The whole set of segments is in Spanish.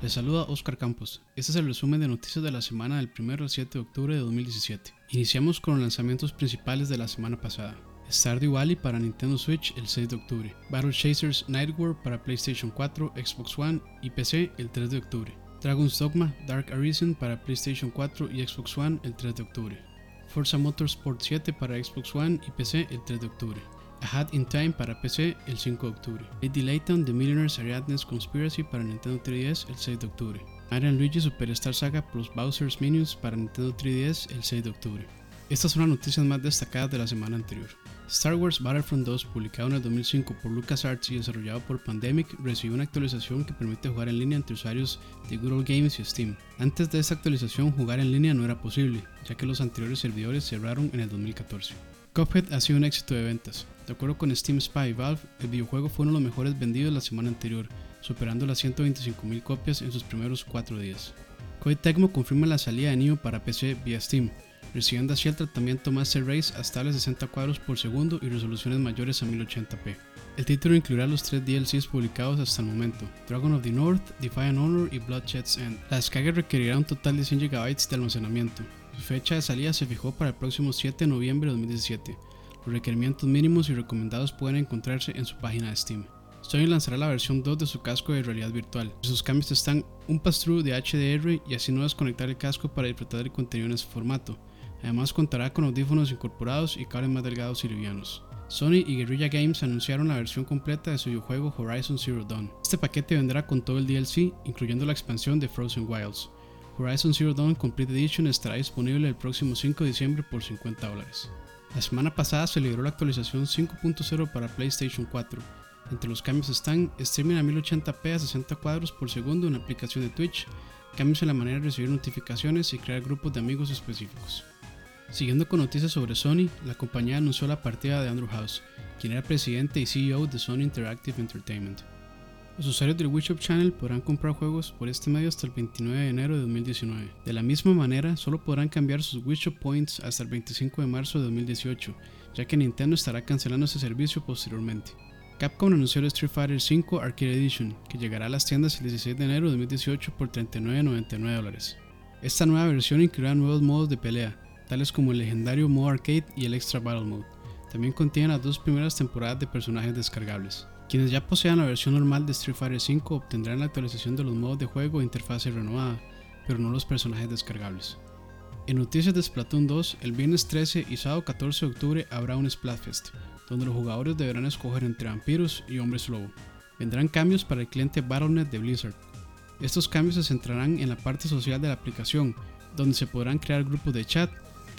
Les saluda Oscar Campos. Este es el resumen de noticias de la semana del 1 al 7 de octubre de 2017. Iniciamos con los lanzamientos principales de la semana pasada. Stardew Valley para Nintendo Switch el 6 de octubre. Battle Chasers Night War para PlayStation 4, Xbox One y PC el 3 de octubre. Dragon's Dogma Dark Arisen para PlayStation 4 y Xbox One el 3 de octubre. Forza Motorsport 7 para Xbox One y PC el 3 de octubre. A Hat in Time para PC el 5 de octubre. Lady Layton The Millionaire's Ariadne's Conspiracy para Nintendo 3DS el 6 de octubre. Mario Luigi Superstar Saga plus Bowser's Minions para Nintendo 3DS el 6 de octubre. Estas son las noticias más destacadas de la semana anterior. Star Wars Battlefront 2, publicado en el 2005 por LucasArts y desarrollado por Pandemic, recibió una actualización que permite jugar en línea entre usuarios de Google Games y Steam. Antes de esta actualización, jugar en línea no era posible, ya que los anteriores servidores cerraron en el 2014. Cuphead ha sido un éxito de ventas. De acuerdo con Steam Spy Valve, el videojuego fue uno de los mejores vendidos la semana anterior, superando las 125.000 copias en sus primeros 4 días. Koei Tecmo confirma la salida de Neo para PC vía Steam, recibiendo así el tratamiento Master Race hasta los 60 cuadros por segundo y resoluciones mayores a 1080p. El título incluirá los tres DLCs publicados hasta el momento, Dragon of the North, Defiant Honor y Bloodshed's End. La descarga requerirá un total de 100 GB de almacenamiento, fecha de salida se fijó para el próximo 7 de noviembre de 2017. Los requerimientos mínimos y recomendados pueden encontrarse en su página de Steam. Sony lanzará la versión 2 de su casco de realidad virtual. Sus cambios están un pass-through de HDR y así no desconectar el casco para disfrutar del contenido en ese formato. Además contará con audífonos incorporados y cables más delgados y livianos. Sony y Guerrilla Games anunciaron la versión completa de su videojuego Horizon Zero Dawn. Este paquete vendrá con todo el DLC, incluyendo la expansión de Frozen Wilds. Horizon Zero Dawn Complete Edition estará disponible el próximo 5 de diciembre por 50 dólares. La semana pasada se liberó la actualización 5.0 para PlayStation 4. Entre los cambios están streaming a 1080p a 60 cuadros por segundo en la aplicación de Twitch, cambios en la manera de recibir notificaciones y crear grupos de amigos específicos. Siguiendo con noticias sobre Sony, la compañía anunció la partida de Andrew House, quien era presidente y CEO de Sony Interactive Entertainment. Los usuarios del WeShop Channel podrán comprar juegos por este medio hasta el 29 de enero de 2019. De la misma manera, solo podrán cambiar sus WeShop Points hasta el 25 de marzo de 2018, ya que Nintendo estará cancelando ese servicio posteriormente. Capcom anunció el Street Fighter V Arcade Edition, que llegará a las tiendas el 16 de enero de 2018 por $39.99 dólares. Esta nueva versión incluirá nuevos modos de pelea, tales como el legendario modo arcade y el Extra Battle Mode. También contiene las dos primeras temporadas de personajes descargables. Quienes ya posean la versión normal de Street Fighter V obtendrán la actualización de los modos de juego e interfase renovada, pero no los personajes descargables. En noticias de Splatoon 2, el viernes 13 y sábado 14 de octubre habrá un Splatfest, donde los jugadores deberán escoger entre vampiros y hombres lobo. Vendrán cambios para el cliente Battle.net de Blizzard. Estos cambios se centrarán en la parte social de la aplicación, donde se podrán crear grupos de chat,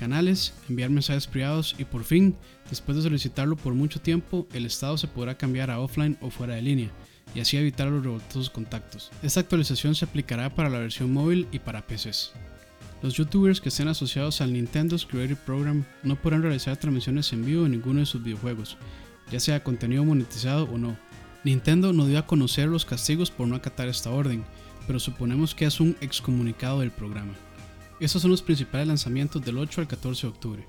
canales, enviar mensajes privados y por fin, después de solicitarlo por mucho tiempo, el estado se podrá cambiar a offline o fuera de línea y así evitar los revoltosos contactos. Esta actualización se aplicará para la versión móvil y para PCs. Los youtubers que estén asociados al Nintendo Creative Program no podrán realizar transmisiones en vivo en ninguno de sus videojuegos, ya sea contenido monetizado o no. Nintendo no dio a conocer los castigos por no acatar esta orden, pero suponemos que es un excomunicado del programa. Estos son los principales lanzamientos del 8 al 14 de octubre.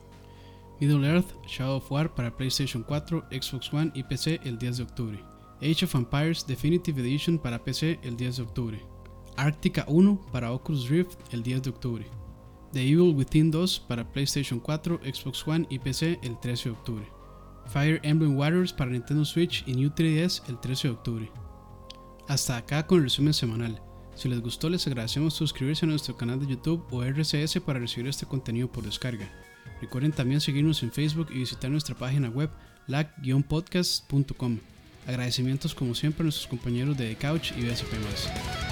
Middle Earth Shadow of War para PlayStation 4, Xbox One y PC el 10 de octubre. Age of Empires Definitive Edition para PC el 10 de octubre. Arctica 1 para Oculus Rift el 10 de octubre. The Evil Within 2 para PlayStation 4, Xbox One y PC el 13 de octubre. Fire Emblem Warriors para Nintendo Switch y New 3DS el 13 de octubre. Hasta acá con el resumen semanal. Si les gustó les agradecemos suscribirse a nuestro canal de YouTube o RCS para recibir este contenido por descarga. Recuerden también seguirnos en Facebook y visitar nuestra página web lag-podcast.com. Agradecimientos como siempre a nuestros compañeros de The Couch y BSP+.